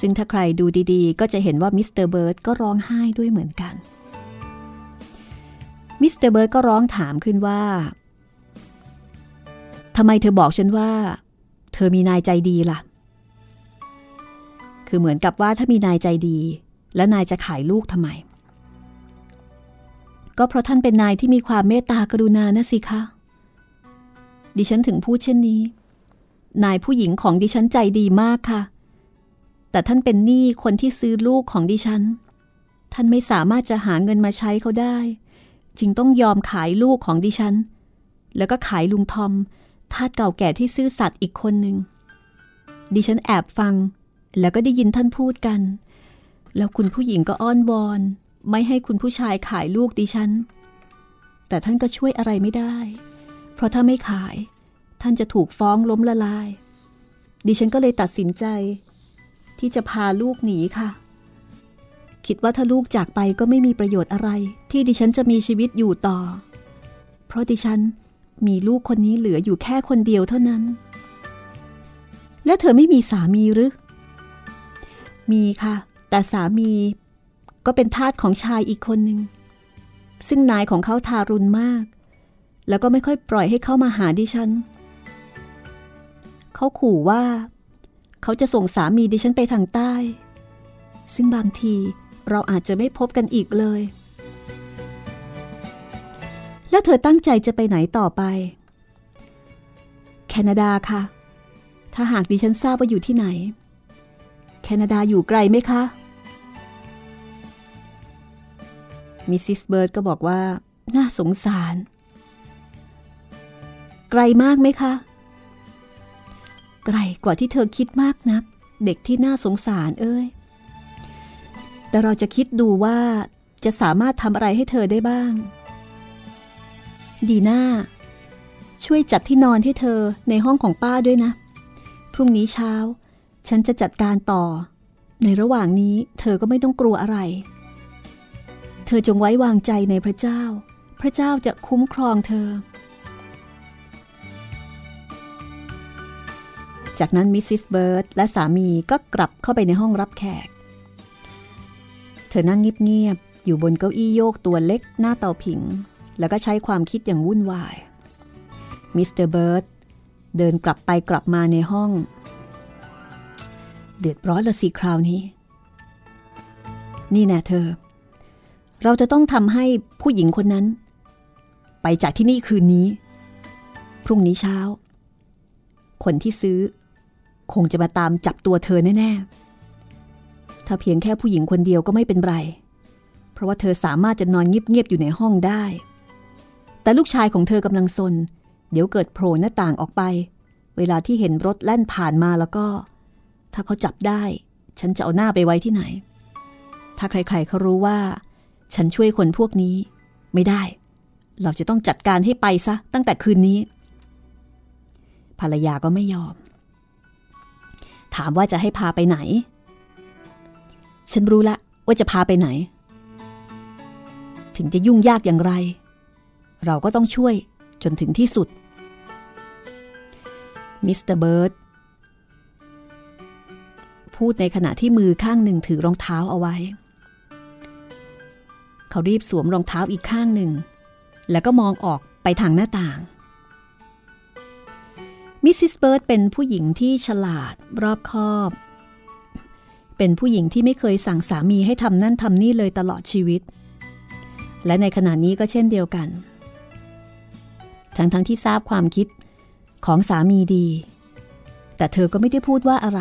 ซึ่งถ้าใครดูดีๆ ก็จะเห็นว่ามิสเตอร์เบิร์ดก็ร้องไห้ด้วยเหมือนกันมิสเตอร์เบิร์ดก็ร้องถามขึ้นว่า ทำไมเธอบอกฉันว่า เธอมีนายใจดีล่ะ คือเหมือนกับว่าถ้ามีนายใจดี แล้วนายจะขายลูกทำไม ก็เพราะท่านเป็นนายที่มีความเมตตากรุณาน่ะสิคะ ดิฉันถึงพูดเช่นนี้ นายผู้หญิงของดิฉันใจดีมากค่ะ แต่ท่านเป็นหนี้คนที่ซื้อลูกของดิฉัน ท่านไม่สามารถจะหาเงินมาใช้เขาได้ จึงต้องยอมขายลูกของดิฉันแล้วก็ขายลุงทอม ทาสเก่าแก่ที่ซื่อสัตย์อีกคนหนึ่งดิฉันแอบฟัง แล้วก็ได้ยินท่านพูดกัน แล้วคุณผู้หญิงก็อ้อนวอน ไม่ให้คุณผู้ชายขายลูกดิฉัน แต่ท่านก็ช่วยอะไรไม่ได้ เพราะถ้าไม่ขาย ท่านจะถูกฟ้องล้มละลาย ดิฉันก็เลยตัดสินใจ ที่จะพาลูกหนีค่ะ คิดว่าถ้าลูกจากไปก็ไม่มีประโยชน์อะไร ที่ดิฉันจะมีชีวิตอยู่ต่อ เพราะดิฉัน มีลูกคนนี้เหลืออยู่แค่คนเดียวเท่านั้น แล้วเธอไม่มีสามีหรือ มีค่ะ แต่สามีก็เป็นทาสของชายอีกคนหนึ่ง ซึ่งนายของเขาทารุณมาก แล้วก็ไม่ค่อยปล่อยให้เข้ามาหาดิฉัน เขาขู่ว่า เขาจะส่งสามีดิฉันไปทางใต้ ซึ่งบางทีเราอาจจะไม่พบกันอีกเลย แล้วเธอตั้งใจจะไปไหนต่อไป แคนาดาค่ะ ถ้าหากดิฉันทราบว่าอยู่ที่ไหน แคนาดาอยู่ไกลไหมคะ มิสซิสเบิร์ดก็บอกว่า น่าสงสาร ไกลมากไหมคะ ไกลกว่าที่เธอคิดมากนัก เด็กที่น่าสงสารเอ้ย แต่เราจะคิดดูว่าจะสามารถทำอะไรให้เธอได้บ้าง ดีน่าช่วยจัดที่นอนให้เธอในห้องของป้าด้วยนะ พรุ่งนี้เช้า ฉันจะจัดการต่อ ในระหว่างนี้เธอก็ไม่ต้องกลัวอะไร เธอจงไว้วางใจในพระเจ้า พระเจ้าจะคุ้มครองเธอ จากนั้นมิสซิสเบิร์ดและสามีก็กลับเข้าไปในห้องรับแขก เธอนั่งเงียบๆอยู่บนเก้าอี้โยกตัวเล็กหน้าเตาผิง แล้วก็ใช้ความคิดอย่างวุ่นวาย มิสเตอร์เบิร์ดเดินกลับไปกลับมาในห้อง เดือดร้อนละสิคราวนี้ นี่แน่เธอ เราจะต้องทำให้ผู้หญิงคนนั้น ไปจากที่นี่คืนนี้ พรุ่งนี้เช้า คนที่ซื้อ คงจะมาตามจับตัวเธอแน่ ๆ ถ้าเพียงแค่ผู้หญิงคนเดียวก็ไม่เป็นไร เพราะว่าเธอสามารถจะนอนเงียบ ๆ อยู่ในห้องได้ แต่ลูกชายของเธอกำลังซน เดี๋ยวเกิดโผล่หน้าต่างออกไป เวลาที่เห็นรถแล่นผ่านมาแล้วก็ ถ้าเขาจับได้ ฉันจะเอาหน้าไปไว้ที่ไหน ถ้าใครๆเขารู้ว่า ฉันช่วยคนพวกนี้ ไม่ได้ เราจะต้องจัดการให้ไปซะ ตั้งแต่คืนนี้ ภรรยาก็ไม่ยอม ถามว่าจะให้พาไปไหน ฉันรู้ละว่าจะพาไปไหน ถึงจะยุ่งยากอย่างไร เราก็ต้องช่วยจนถึงที่สุด มิสเตอร์เบิร์ดพูดในขณะที่มือข้างหนึ่งถือรองเท้าเอาไว้ เขารีบสวมรองเท้าอีกข้างหนึ่ง แล้วก็มองออกไปทางหน้าต่าง มิสซิสเบิร์ดเป็นผู้หญิงที่ฉลาดรอบคอบ เป็นผู้หญิงที่ไม่เคยสั่งสามีให้ทำนั่นทำนี่เลยตลอดชีวิต และในขณะนี้ก็เช่นเดียวกัน ทั้งทั้งที่ทราบความคิดของสามีดี แต่เธอก็ไม่ได้พูดว่าอะไร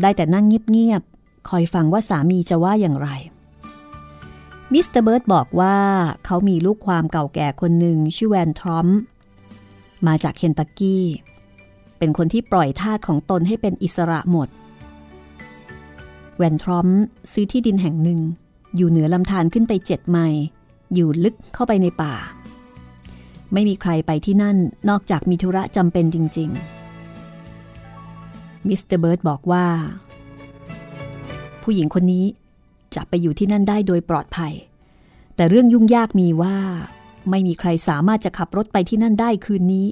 ได้แต่นั่งเงียบๆ คอยฟังว่าสามีจะว่าอย่างไร มิสเตอร์เบิร์ดบอกว่าเขามีลูกความเก่าแก่คนหนึ่งชื่อแวนทรอมมาจากเคนตักกี้ เป็นคนที่ปล่อยทาสของตนให้เป็นอิสระหมด แวนทรอมซื้อที่ดินแห่งหนึ่ง อยู่เหนือลำธารขึ้นไปเจ็ดไมล์อยู่ลึกเข้าไปในป่า ไม่มีใครไปที่นั่นนอกจากมีธุระจำเป็นจริง ๆ มิสเตอร์เบิร์ดบอกว่า ผู้หญิงคนนี้จะไปอยู่ที่นั่นได้โดยปลอดภัย แต่เรื่องยุ่งยากมีว่า ไม่มีใครสามารถจะขับรถไปที่นั่นได้คืนนี้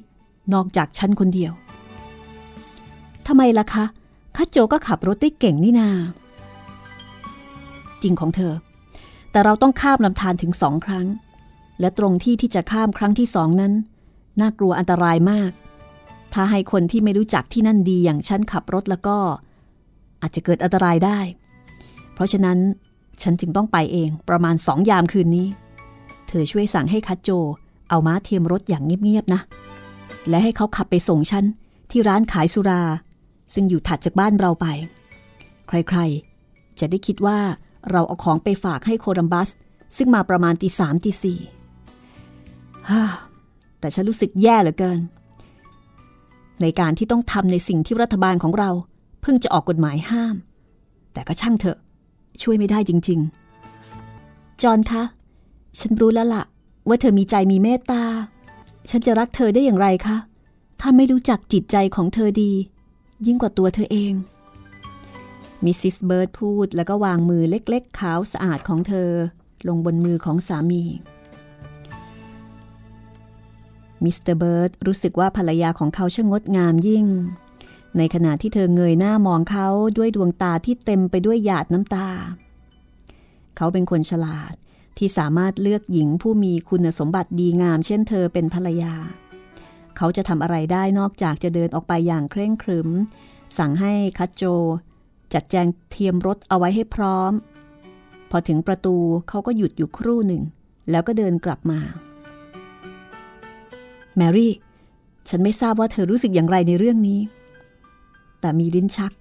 นอกจากฉันคนเดียวทำไมล่ะคะคัจโจก็ขับรถได้เก่งนี่นา จริงของเธอ แต่เราต้องข้ามลำธารถึงสองครั้ง และตรงที่ที่จะข้ามครั้งที่สองนั้น น่ากลัวอันตรายมาก ถ้าให้คนที่ไม่รู้จักที่นั่นดีอย่างฉันขับรถแล้วก็ อาจจะเกิดอันตรายได้ เพราะฉะนั้นฉันจึงต้องไปเองประมาณสองยามคืนนี้ เธอช่วยสั่งให้คัดโจ เอาม้าเทียมรถอย่างเงียบๆนะ และให้เขาขับไปส่งฉันที่ร้านขายสุรา ซึ่งอยู่ถัดจากบ้านเราไป ใครๆ จะได้คิดว่าเราเอาของไปฝากให้โคลัมบัส ซึ่งมาประมาณตีสามตีสี่ แต่ฉันรู้สึกแย่เหลือเกิน ในการที่ต้องทำในสิ่งที่รัฐบาลของเรา เพิ่งจะออกกฎหมายห้าม แต่ก็ช่างเถอะ ช่วยไม่ได้จริง ๆ จอนคะ ฉันรู้แล้วล่ะ ว่าเธอมีใจมีเมตตา ฉันจะรักเธอได้อย่างไรคะ ถ้าไม่รู้จักจิตใจของเธอดี ยิ่งกว่าตัวเธอเองมิสซิสเบิร์ดพูดแล้วก็วางมือเล็กๆ ขาวสะอาดของเธอ ลงบนมือของสามี มิสเตอร์เบิร์ดรู้สึกว่าภรรยาของเขาช่างงดงามยิ่ง ในขณะที่เธอเงยหน้ามองเขาด้วยดวงตาที่เต็มไปด้วยหยาดน้ำตา เขาเป็นคนฉลาดที่สามารถเลือกหญิงผู้มีคุณสมบัติดีงาม เช่นเธอเป็นภรรยา เขาจะทำอะไรได้นอกจากจะเดินออกไปอย่างเคร่งครึม สั่งให้คัตโจ จัดแจงเทียมรถเอาไว้ให้พร้อม พอถึงประตูเขาก็หยุดอยู่ครู่หนึ่ง แล้วก็เดินกลับมา แมรี่ ฉันไม่ทราบว่าเธอรู้สึกอย่างไรในเรื่องนี้ แต่มีลิ้นชัก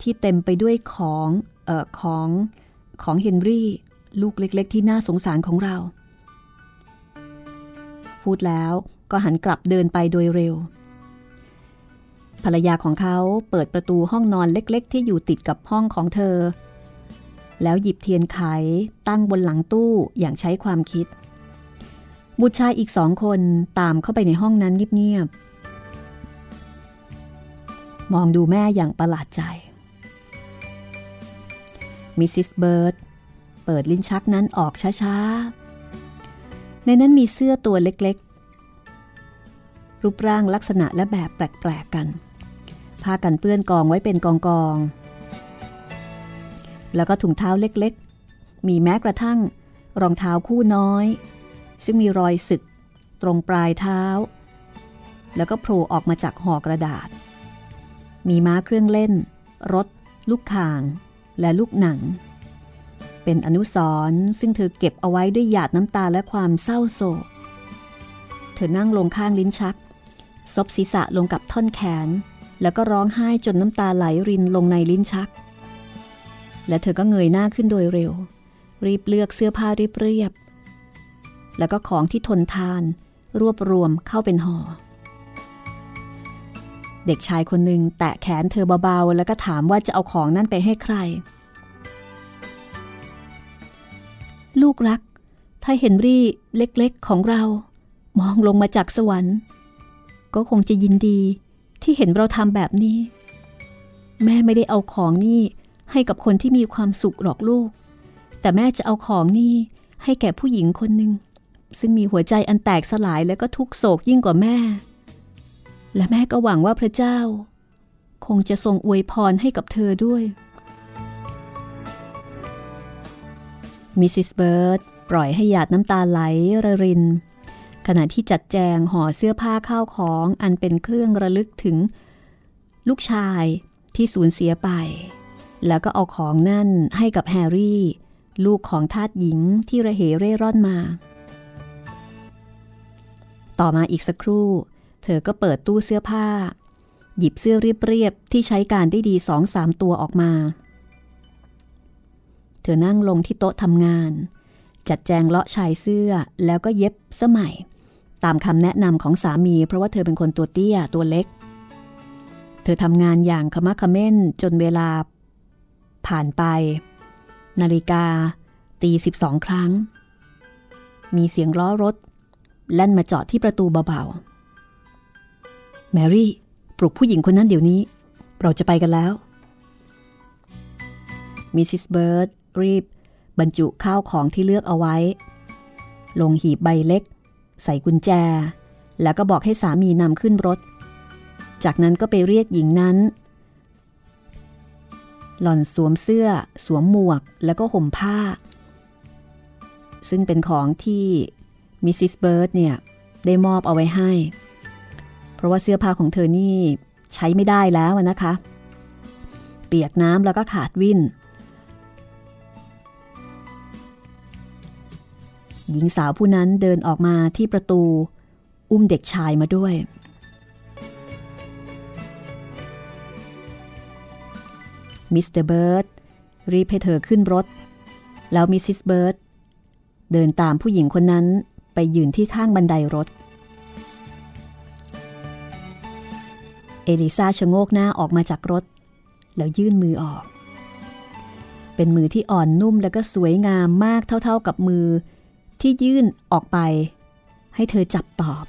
ที่เต็มไปด้วยของเอ่อของของเฮนรี่ลูกเล็ก ๆ ที่น่าสงสารของเรา พูดแล้วก็หันกลับเดินไปโดยเร็ว ภรรยาของเขาเปิดประตูห้องนอนเล็ก ๆ ที่อยู่ติดกับห้องของเธอ แล้วหยิบเทียนไขตั้งบนหลังตู้อย่างใช้ความคิด บุตรชายอีกสองคนตามเข้าไปในห้องนั้นเงียบๆ มองดูแม่อย่างประหลาดใจ มิสซิสเบิร์ดเปิดลิ้นชักนั้นออกช้าๆ ในนั้นมีเสื้อตัวเล็กๆ รูปร่างลักษณะและแบบแปลกๆกัน ผ้ากันเปื้อนกองไว้เป็นกองๆ แล้วก็ถุงเท้าเล็กๆ มีแม้กระทั่งรองเท้าคู่น้อย ซึ่งมีรอยสึก ตรงปลายเท้า แล้วก็โผล่ออกมาจากห่อกระดาษ มีม้าเครื่องเล่น รถ ลูกข่าง และลูกหนัง เป็นอนุสร์ซึ่งเธอเก็บเอาไว้ด้วยหยาดน้ำตาและความเศร้าโศก เธอนั่งลงข้างลิ้นชัก ซบศีรษะลงกับท่อนแขน แล้วก็ร้องไห้จนน้ำตาไหลรินลงในลิ้นชัก และเธอก็เงยหน้าขึ้นโดยเร็ว รีบเลือกเสื้อผ้าเรียบ แล้วก็ของที่ทนทาน รวบรวมเข้าเป็นห่อ เด็กชายคนหนึ่งแตะแขนเธอเบาๆ แล้วก็ถามว่าจะเอาของนั่นไปให้ใคร ลูกรัก ถ้าเฮนรี่เล็กๆของเรา มองลงมาจากสวรรค์ ก็คงจะยินดีที่เห็นเราทำแบบนี้ แม่ไม่ได้เอาของนี่ให้กับคนที่มีความสุขหรอกลูก แต่แม่จะเอาของนี่ให้แก่ผู้หญิงคนหนึ่ง ซึ่งมีหัวใจอันแตกสลายและก็ทุกโศกยิ่งกว่าแม่ และแม่ก็หวังว่าพระเจ้า คงจะทรงอวยพรให้กับเธอด้วยมิสซิสเบิร์ดปล่อยให้หยาดน้ำตาไหลระริน ขณะที่จัดแจงห่อเสื้อผ้าข้าวของอันเป็นเครื่องระลึกถึง ลูกชายที่สูญเสียไป แล้วก็เอาของนั่นให้กับแฮร์รี่ ลูกของทาสหญิงที่ระเหเร่ร่อนมา ต่อมาอีกสักครู่ เธอก็เปิดตู้เสื้อผ้า หยิบเสื้อเรียบๆที่ใช้การได้ดีสองสามตัวออกมา เธอนั่งลงที่โต๊ะทำงาน จัดแจงเลาะชายเสื้อแล้วก็เย็บสมัยตามคำแนะนำของสามีเพราะว่าเธอเป็นคนตัวเตี้ยตัวเล็ก เธอทำงานอย่างขะมักเขม้นจนเวลา ผ่านไป นาฬิกาตีสิบสองครั้งมีเสียงล้อรถ แล่นมาจอดที่ประตูเบาๆ แมรี่ ปลุกผู้หญิงคนนั้นเดี๋ยวนี้ เราจะไปกันแล้ว มิสซิสเบิร์ดรีบบรรจุข้าวของที่เลือกเอาไว้ ลงหีบใบเล็ก ใส่กุญแจ แล้วก็บอกให้สามีนำขึ้นรถ จากนั้นก็ไปเรียกหญิงนั้น หล่อนสวมเสื้อ สวมหมวกแล้วก็ห่มผ้า ซึ่งเป็นของที่ มิสซิสเบิร์ดเนี่ยได้มอบเอาไว้ให้ เพราะว่าเสื้อผ้าของเธอนี่ใช้ไม่ได้แล้วนะคะ เปียกน้ำแล้วก็ขาดวิ่น หญิงสาวผู้นั้นเดินออกมาที่ประตู อุ้มเด็กชายมาด้วย มิสเตอร์เบิร์ดรีบให้เธอขึ้นรถ แล้วมิสซิสเบิร์ดเดินตามผู้หญิงคนนั้น ไปยืนที่ข้างบันไดรถ เอลิซาชะโงกหน้าออกมาจากรถ แล้วยื่นมือออก เป็นมือที่อ่อนนุ่มและก็สวยงามมากเท่าๆกับมือที่ยื่นออกไป ให้เธอจับตอบ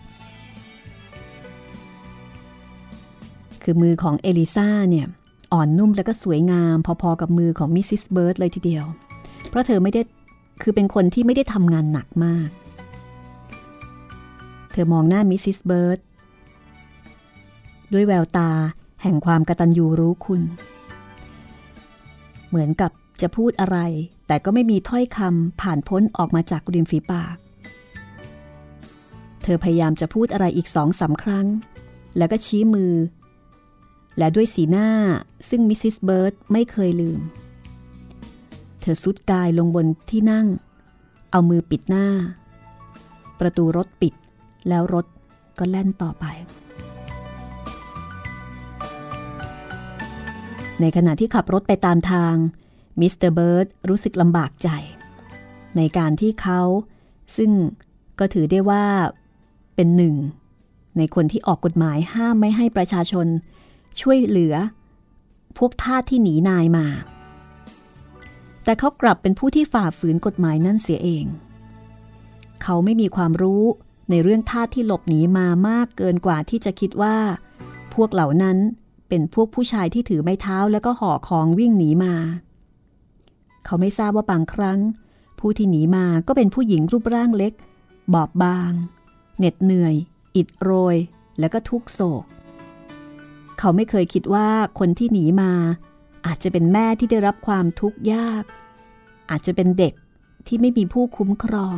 คือมือของเอลิซาเนี่ยอ่อนนุ่มและก็สวยงามพอๆกับมือของมิสซิสเบิร์ดเลยทีเดียว เพราะเธอไม่ได้คือเป็นคนที่ไม่ได้ทำงานหนักมาก ธอมองหน้ามิสซิสเบิร์ดด้วยแววตาแห่งความกตัญญูรู้คุณ เหมือนกับจะพูดอะไร แต่ก็ไม่มีถ้อยคำผ่านพ้นออกมาจากริมฝีปาก เธอพยายามจะพูดอะไรอีกสองสามครั้ง แล้วก็ชี้มือ และด้วยสีหน้าซึ่งมิสซิสเบิร์ดไม่เคยลืม เธอทรุดกายลงบนที่นั่ง เอามือปิดหน้า ประตูรถปิด แล้วรถก็แล่นต่อไป ในขณะที่ขับรถไปตามทาง มิสเตอร์เบิร์ดรู้สึกลำบากใจ ในการที่เขาซึ่งก็ถือได้ว่าเป็นหนึ่ง ในคนที่ออกกฎหมายห้ามไม่ให้ประชาชน ช่วยเหลือ พวกทาสที่หนีนายมา แต่เขากลับเป็นผู้ที่ฝ่าฝืนกฎหมายนั่นเสียเอง เขาไม่มีความรู้ ในเรื่องทาสที่หลบหนีมามากเกินกว่าที่จะคิดว่า พวกเหล่านั้นเป็นพวกผู้ชายที่ถือไม้เท้าแล้วก็ห่อของวิ่งหนีมา เขาไม่ทราบว่าบางครั้ง ผู้ที่หนีมาก็เป็นผู้หญิงรูปร่างเล็ก บอบบาง เหน็ดเหนื่อย อิดโรย แล้วก็ทุกโศก เขาไม่เคยคิดว่าคนที่หนีมา อาจจะเป็นแม่ที่ได้รับความทุกข์ยาก อาจจะเป็นเด็กที่ไม่มีผู้คุ้มครอง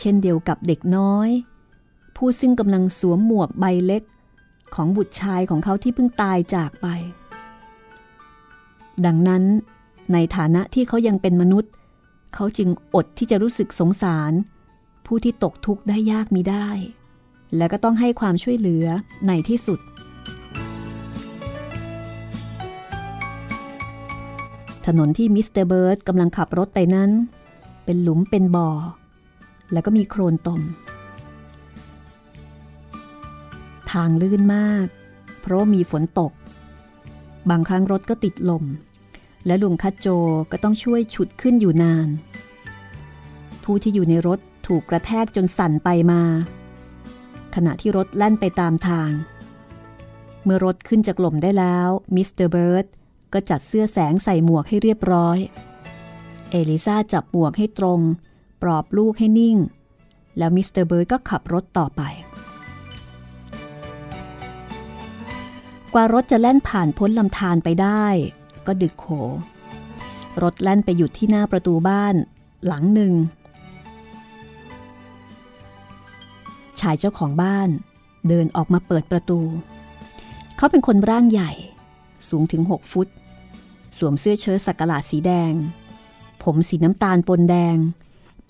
เช่นเดียวกับเด็กน้อย ผู้ซึ่งกำลังสวมหมวกใบเล็กของบุตรชายของเขาที่เพิ่งตายจากไป ดังนั้น ในฐานะที่เขายังเป็นมนุษย์ เขาจึงอดที่จะรู้สึกสงสาร ผู้ที่ตกทุกข์ได้ยากมีได้ และก็ต้องให้ความช่วยเหลือในที่สุด ถนนที่มิสเตอร์เบิร์ดกำลังขับรถไปนั้น เป็นหลุมเป็นบ่อ แล้วก็มีโคลนตม ทางลื่นมาก เพราะมีฝนตก บางครั้งรถก็ติดหล่ม และลุงคัดโจก็ต้องช่วยฉุดขึ้นอยู่นาน ผู้ที่อยู่ในรถถูกกระแทกจนสั่นไปมา ขณะที่รถแล่นไปตามทาง เมื่อรถขึ้นจากหล่มได้แล้วมิสเตอร์เบิร์ดก็จัดเสื้อแสงใส่หมวกให้เรียบร้อย เอลิซาจับหมวกให้ตรง ปลอบลูกให้นิ่ง แล้วมิสเตอร์เบิร์ดก็ขับรถต่อไป กว่ารถจะแล่นผ่านพ้นลำธารไปได้ ก็ดึกโข รถแล่นไปหยุดที่หน้าประตูบ้านหลังหนึ่ง ชายเจ้าของบ้านเดินออกมาเปิดประตู เขาเป็นคนร่างใหญ่ สูงถึง 6 ฟุต สวมเสื้อเชิ้ตสักหลาดสีแดง ผมสีน้ำตาลปนแดง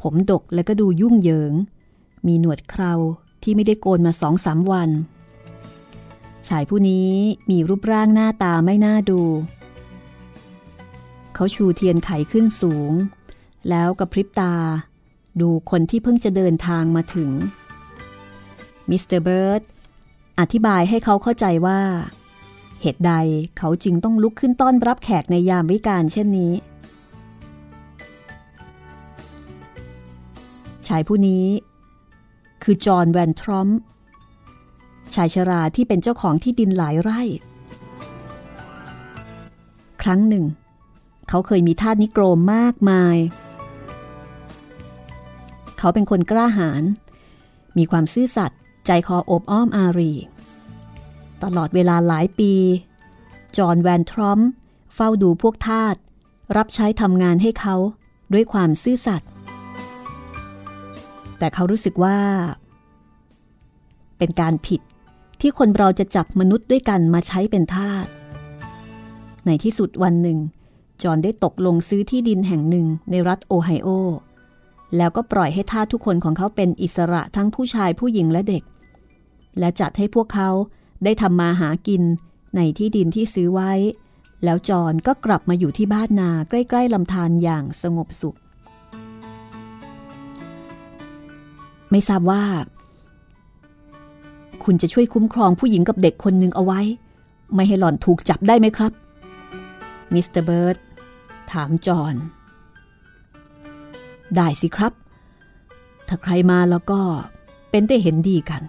ผมดกและก็ดูยุ่งเหยิง มีหนวดเคราที่ไม่ได้โกนมาสองสามวัน ชายผู้นี้มีรูปร่างหน้าตาไม่น่าดู เขาชูเทียนไขขึ้นสูง แล้วกระพริบตา ดูคนที่เพิ่งจะเดินทางมาถึง มิสเตอร์เบิร์ดอธิบายให้เขาเข้าใจว่า เหตุใดเขาจึงต้องลุกขึ้นต้อนรับแขกในยามวิกาลเช่นนี้ ชายผู้นี้ คือจอห์นแวนทรอมชายชราที่เป็นเจ้าของที่ดินหลายไร่ ครั้งหนึ่ง เขาเคยมีทาสนิโกรมมากมาย เขาเป็นคนกล้าหาญ มีความซื่อสัตย์ใจคออบอ้อมอารี ตลอดเวลาหลายปี จอห์นแวนทรอมเฝ้าดูพวกทาสรับใช้ทำงานให้เขาด้วยความซื่อสัตย์ แต่เขารู้สึกว่า เป็นการผิดที่คนเราจะจับมนุษย์ด้วยกันมาใช้เป็นทาส ในที่สุดวันหนึ่ง จอนได้ตกลงซื้อที่ดินแห่งหนึ่งในรัฐโอไฮโอ แล้วก็ปล่อยให้ทาสทุกคนของเขาเป็นอิสระทั้งผู้ชายผู้หญิงและเด็ก และจัดให้พวกเขาได้ทำมาหากินในที่ดินที่ซื้อไว้ แล้วจอนก็กลับมาอยู่ที่บ้านนาใกล้ ๆลำธารอย่างสงบสุข ไม่ทราบว่า คุณจะช่วยคุ้มครองผู้หญิงกับเด็กคนหนึ่งเอาไว้ ไม่ให้หล่อนถูกจับได้ไหมครับ มิสเตอร์เบิร์ดถามจอนได้สิครับ ถ้าใครมาแล้วก็เป็นได้เห็นดีกัน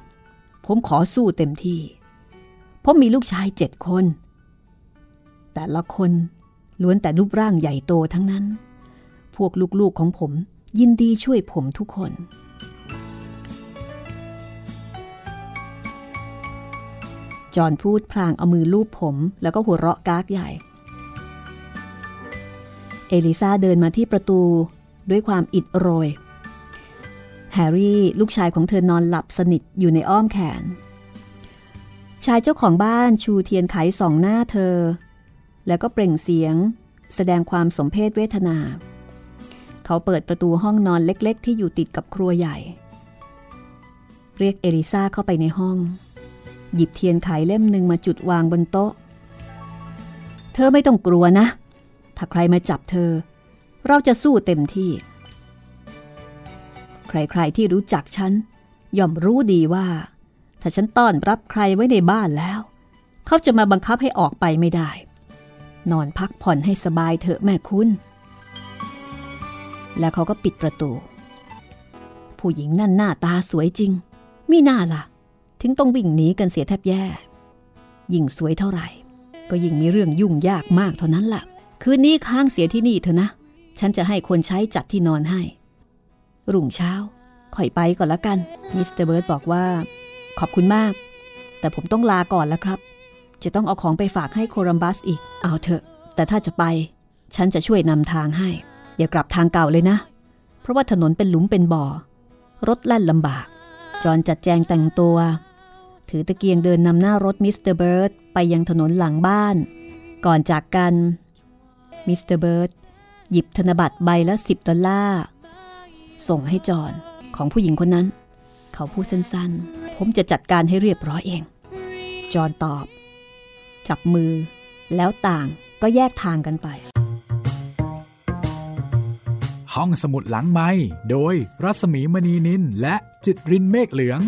ผมขอสู้เต็มที่ ผมมีลูกชายเจ็ดคน แต่ละคนล้วนแต่รูปร่างใหญ่โตทั้งนั้น พวกลูกๆของผมยินดีช่วยผมทุกคน จอนพูดพลางเอามือลูบผม แล้วก็หัวเราะกากใหญ่ เอลิซาเดินมาที่ประตูด้วยความอิดโรย แฮร์รี่ลูกชายของเธอนอนหลับสนิทอยู่ในอ้อมแขน ชายเจ้าของบ้านชูเทียนไขสองหน้าเธอ แล้วก็เปล่งเสียง แสดงความสมเพศเวทนา เขาเปิดประตูห้องนอนเล็ก ๆ ที่อยู่ติดกับครัวใหญ่ เรียกเอลิซาเข้าไปในห้อง หยิบเทียนไขเล่มหนึ่งมาจุดวางบนโต๊ะ เธอไม่ต้องกลัวนะ ถ้าใครมาจับเธอ เราจะสู้เต็มที่ ใครๆที่รู้จักฉัน ย่อมรู้ดีว่า ถ้าฉันต้อนรับใครไว้ในบ้านแล้ว เขาจะมาบังคับให้ออกไปไม่ได้ นอนพักผ่อนให้สบายเถอะแม่คุณ แล้วเขาก็ปิดประตู ผู้หญิงนั่นหน้าตาสวยจริงมีหน้าละ่ะ ถึงต้องวิ่งหนีกันเสียแทบแย่ ยิ่งสวยเท่าไหร่ ก็ยิ่งมีเรื่องยุ่งยากมากเท่านั้นละ่ะ คืนนี้ค้างเสียที่นี่เถอะนะ ฉันจะให้คนใช้จัดที่นอนให้ รุ่งเช้าค่อยไปก่อนละกัน มิสเตอร์เบิร์ดบอกว่า ขอบคุณมาก แต่ผมต้องลาก่อนแล้วครับ จะต้องเอาของไปฝากให้โคลัมบัสอีก เอาเถอะ แต่ถ้าจะไป ฉันจะช่วยนำทางให้ อย่ากลับทางเก่าเลยนะ เพราะว่าถนนเป็นหลุมเป็นบ่อ รถแล่นลำบาก จอห์นจัดแจงแต่งตัว ถือตะเกียงเดินนำหน้ารถมิสเตอร์เบิร์ดไปยังถนนหลังบ้าน ก่อนจากกันมิสเตอร์เบิร์ดหยิบธนบัตรใบละสิบดอลลาร์ส่งให้จอห์นของผู้หญิงคนนั้น เขาพูดสั้นๆ ผมจะจัดการให้เรียบร้อยเอง จอห์นตอบ จับมือ แล้วต่างก็แยกทางกันไป ห้องสมุดหลังไม้โดยรัศมีมณีนินและจิตรินเมฆเหลือง